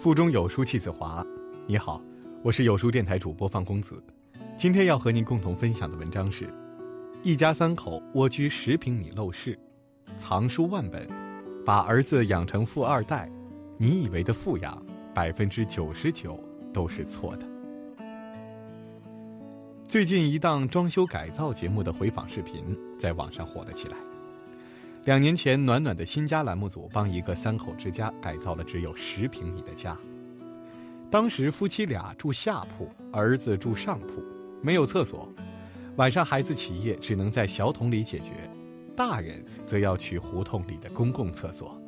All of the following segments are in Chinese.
腹中有书气自华。你好，我是有书电台主播范公子。今天要和您共同分享的文章是：一家三口蜗居十平米陋室，藏书万本，把儿子养成富二代。你以为的富养，百分之九十九都是错的。最近一档装修改造节目的回访视频在网上火了起来。两年前，暖暖的新家栏目组帮一个三口之家改造了只有十平米的家。当时夫妻俩住下铺，儿子住上铺，没有厕所，晚上孩子起夜只能在小桶里解决，大人则要去胡同里的公共厕所。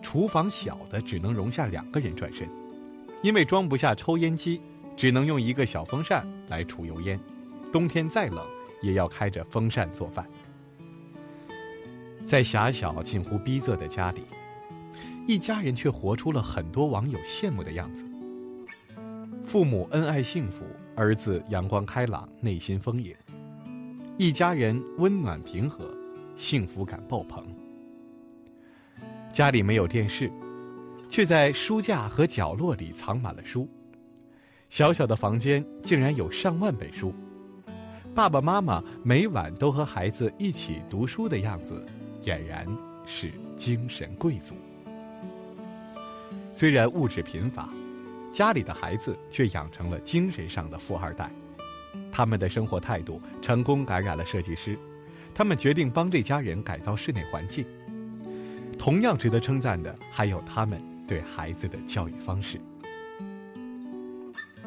厨房小的只能容下两个人转身，因为装不下抽烟机，只能用一个小风扇来除油烟，冬天再冷也要开着风扇做饭。在狭小、近乎逼仄的家里，一家人却活出了很多网友羡慕的样子。父母恩爱幸福，儿子阳光开朗，内心丰盈，一家人温暖平和，幸福感爆棚。家里没有电视，却在书架和角落里藏满了书。小小的房间竟然有上万本书，爸爸妈妈每晚都和孩子一起读书的样子。俨然是精神贵族。虽然物质贫乏，家里的孩子却养成了精神上的富二代。他们的生活态度成功感染了设计师，他们决定帮这家人改造室内环境。同样值得称赞的还有他们对孩子的教育方式。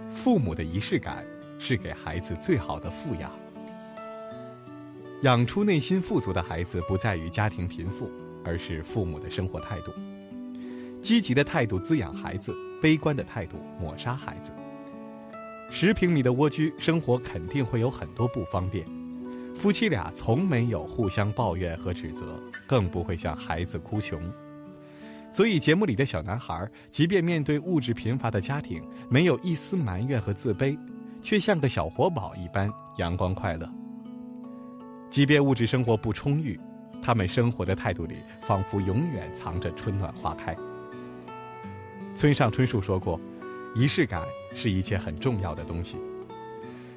父母的仪式感是给孩子最好的富养。养出内心富足的孩子，不在于家庭贫富，而是父母的生活态度。积极的态度滋养孩子，悲观的态度抹杀孩子。十平米的蜗居生活肯定会有很多不方便，夫妻俩从没有互相抱怨和指责，更不会向孩子哭穷。所以节目里的小男孩，即便面对物质贫乏的家庭，没有一丝埋怨和自卑，却像个小活宝一般阳光快乐。即便物质生活不充裕，他们生活的态度里仿佛永远藏着春暖花开。村上春树说过：“仪式感是一件很重要的东西。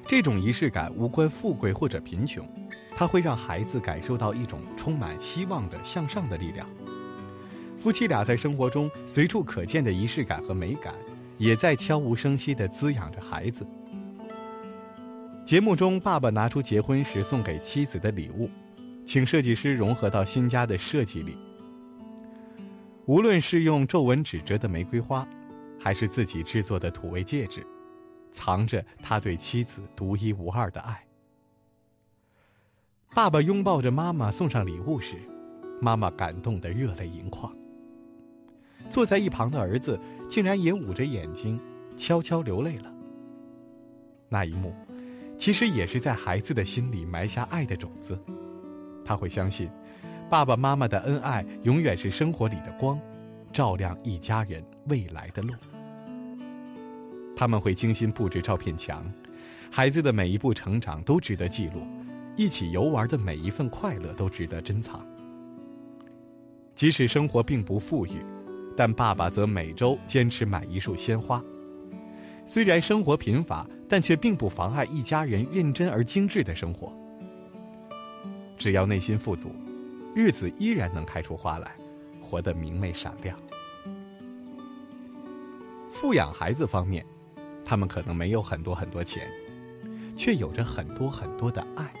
这种仪式感无关富贵或者贫穷，它会让孩子感受到一种充满希望的向上的力量。”夫妻俩在生活中随处可见的仪式感和美感，也在悄无声息地滋养着孩子。节目中，爸爸拿出结婚时送给妻子的礼物，请设计师融合到新家的设计里。无论是用皱纹纸折的玫瑰花，还是自己制作的土味戒指，藏着他对妻子独一无二的爱。爸爸拥抱着妈妈送上礼物时，妈妈感动得热泪盈眶。坐在一旁的儿子竟然也捂着眼睛，悄悄流泪了。那一幕。其实也是在孩子的心里埋下爱的种子，他会相信，爸爸妈妈的恩爱永远是生活里的光，照亮一家人未来的路。他们会精心布置照片墙，孩子的每一步成长都值得记录，一起游玩的每一份快乐都值得珍藏。即使生活并不富裕，但爸爸则每周坚持买一束鲜花。虽然生活贫乏。但却并不妨碍一家人认真而精致的生活。只要内心富足，日子依然能开出花来，活得明媚闪亮。富养孩子方面，他们可能没有很多很多钱，却有着很多很多的爱。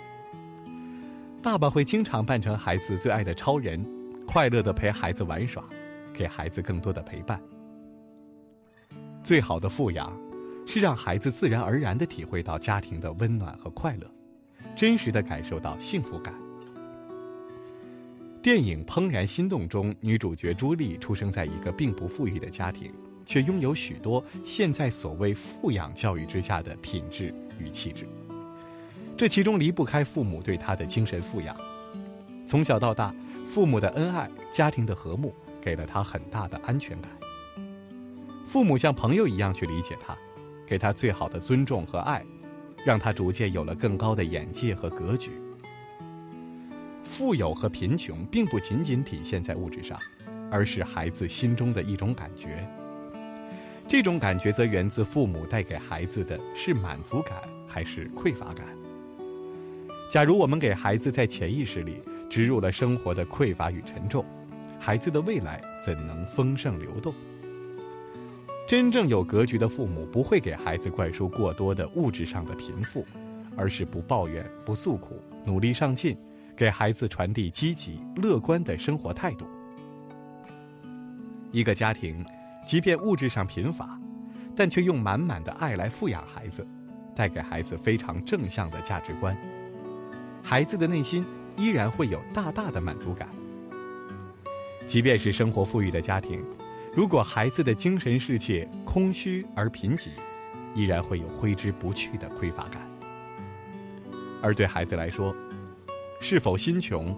爸爸会经常扮成孩子最爱的超人，快乐的陪孩子玩耍，给孩子更多的陪伴。最好的富养。是让孩子自然而然地体会到家庭的温暖和快乐，真实地感受到幸福感。电影《怦然心动》中，女主角朱莉出生在一个并不富裕的家庭，却拥有许多现在所谓富养教育之下的品质与气质。这其中离不开父母对她的精神富养。从小到大，父母的恩爱、家庭的和睦，给了她很大的安全感。父母像朋友一样去理解她。给他最好的尊重和爱，让他逐渐有了更高的眼界和格局。富有和贫穷并不仅仅体现在物质上，而是孩子心中的一种感觉，这种感觉则源自父母带给孩子的是满足感还是匮乏感。假如我们给孩子在潜意识里植入了生活的匮乏与沉重，孩子的未来怎能丰盛流动？真正有格局的父母不会给孩子灌输过多的物质上的贫富，而是不抱怨、不诉苦，努力上进，给孩子传递积极乐观的生活态度。一个家庭。即便物质上贫乏，但却用满满的爱来富养孩子，带给孩子非常正向的价值观，孩子的内心依然会有大大的满足感。即便是生活富裕的家庭，如果孩子的精神世界空虚而贫瘠，依然会有挥之不去的匮乏感。而对孩子来说，是否心穷，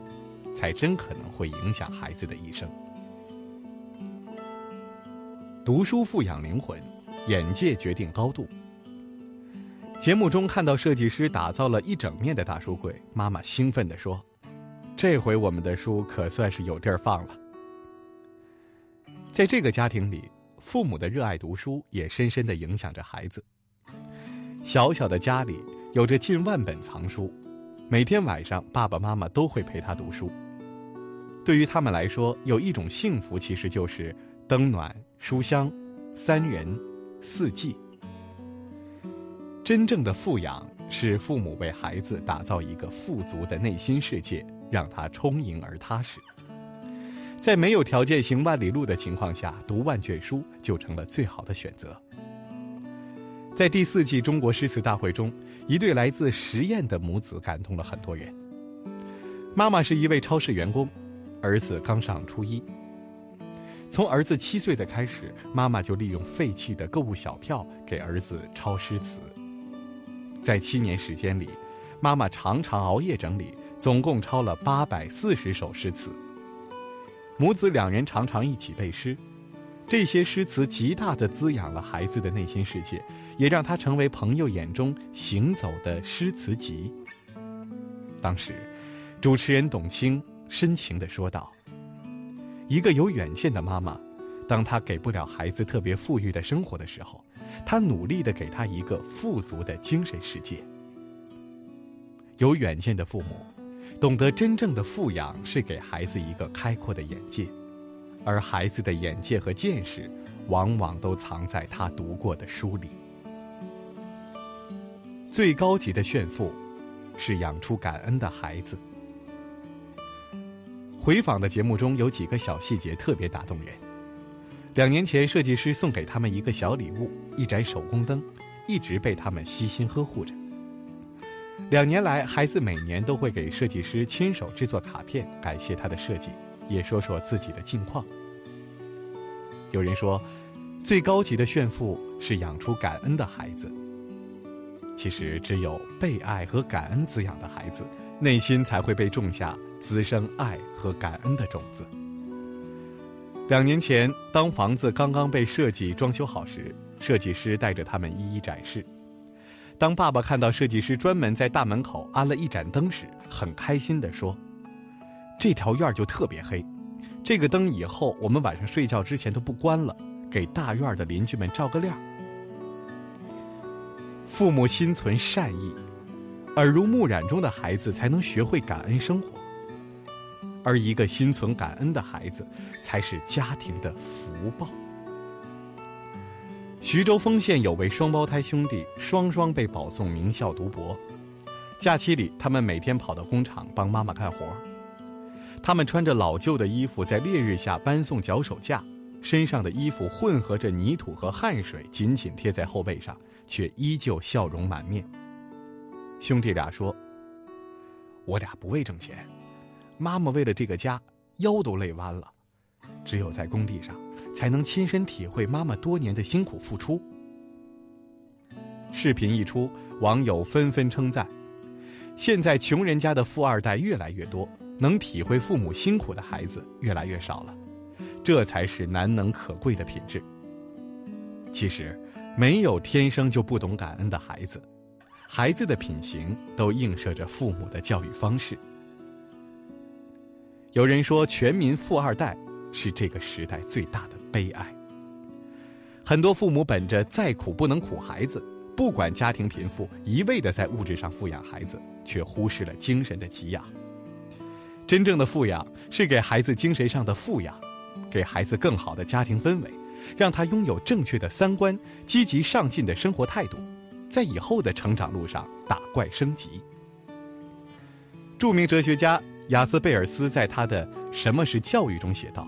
才真可能会影响孩子的一生。读书富养灵魂，眼界决定高度。节目中看到设计师打造了一整面的大书柜，妈妈兴奋地说：“这回我们的书可算是有地儿放了。”在这个家庭里，父母的热爱读书也深深地影响着孩子。小小的家里有着近万本藏书，每天晚上爸爸妈妈都会陪他读书。对于他们来说，有一种幸福，其实就是灯暖。书香，三人，四季。真正的富养是父母为孩子打造一个富足的内心世界，让他充盈而踏实。在没有条件行万里路的情况下，读万卷书就成了最好的选择。在第四季中国诗词大会中，一对来自十堰的母子感动了很多人。妈妈是一位超市员工，儿子刚上初一。从儿子七岁的开始，妈妈就利用废弃的购物小票给儿子抄诗词。在七年时间里，妈妈常常熬夜整理，总共抄了八百四十首诗词。母子两人常常一起背诗，这些诗词极大的滋养了孩子的内心世界，也让他成为朋友眼中行走的诗词集。当时，主持人董卿深情地说道。一个有远见的妈妈，当她给不了孩子特别富裕的生活的时候，她努力的给他一个富足的精神世界。有远见的父母，懂得真正的富养是给孩子一个开阔的眼界，而孩子的眼界和见识，往往都藏在他读过的书里。最高级的炫富，是养出感恩的孩子。回访的节目中有几个小细节特别打动人。两年前，设计师送给他们一个小礼物，一盏手工灯，一直被他们悉心呵护着。两年来，孩子每年都会给设计师亲手制作卡片，感谢他的设计，也说说自己的近况。有人说，最高级的炫富是养出感恩的孩子。其实，只有被爱和感恩滋养的孩子，内心才会被种下。滋生爱和感恩的种子。两年前，当房子刚刚被设计装修好时，设计师带着他们一一展示。当爸爸看到设计师专门在大门口安了一盏灯时，很开心地说：“这条院就特别黑，这个灯以后我们晚上睡觉之前都不关了，给大院的邻居们照个亮。”父母心存善意，耳濡目染中的孩子才能学会感恩生活。而一个心存感恩的孩子，才是家庭的福报。徐州丰县有位双胞胎兄弟，双双被保送名校读博。假期里，他们每天跑到工厂帮妈妈干活。他们穿着老旧的衣服，在烈日下搬送脚手架，身上的衣服混合着泥土和汗水，紧紧贴在后背上，却依旧笑容满面。兄弟俩说：“我俩不为挣钱。”妈妈为了这个家，腰都累弯了，只有在工地上，才能亲身体会妈妈多年的辛苦付出。视频一出，网友纷纷称赞：现在穷人家的富二代越来越多，能体会父母辛苦的孩子越来越少了，这才是难能可贵的品质。其实，没有天生就不懂感恩的孩子，孩子的品行都映射着父母的教育方式。有人说，全民富二代是这个时代最大的悲哀。很多父母本着再苦不能苦孩子，不管家庭贫富，一味的在物质上富养孩子，却忽视了精神的给养。真正的富养是给孩子精神上的富养，给孩子更好的家庭氛围，让他拥有正确的三观、积极上进的生活态度，在以后的成长路上打怪升级。著名哲学家雅斯贝尔斯在他的《什么是教育》中写道：“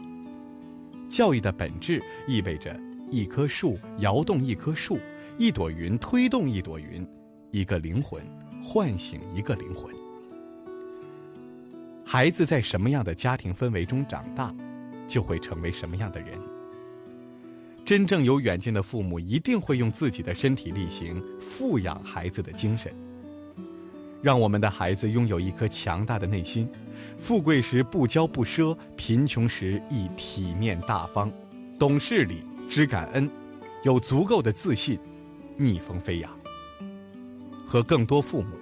教育的本质意味着。”一棵树摇动一棵树，一朵云推动一朵云，一个灵魂唤醒一个灵魂。孩子在什么样的家庭氛围中长大，就会成为什么样的人。真正有远见的父母一定会用自己的身体力行富养孩子的精神，让我们的孩子拥有一颗强大的内心，富贵时不骄不奢，贫穷时亦体面大方，懂事理。知感恩，有足够的自信，逆风飞扬，和更多父母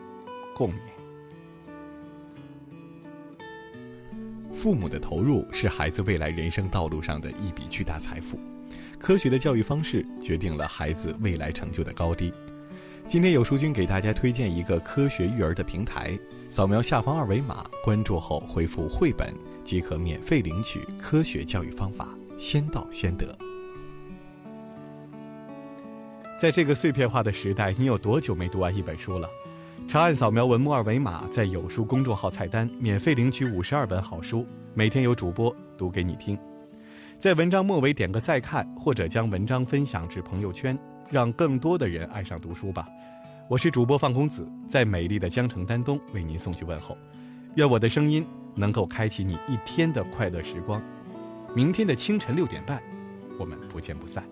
共勉。父母的投入是孩子未来人生道路上的一笔巨大财富。科学的教育方式决定了孩子未来成就的高低。今天有书君给大家推荐一个科学育儿的平台，扫描下方二维码关注后回复“绘本”即可免费领取科学教育方法，先到先得。在这个碎片化的时代，你有多久没读完一本书了？长按扫描文末二维码，在有书公众号菜单免费领取五十二本好书，每天有主播读给你听。在文章末尾点个再看，或者将文章分享至朋友圈，让更多的人爱上读书吧。我是主播范公子，在美丽的江城丹东为您送去问候。愿我的声音能够开启你一天的快乐时光。明天的清晨六点半，我们不见不散。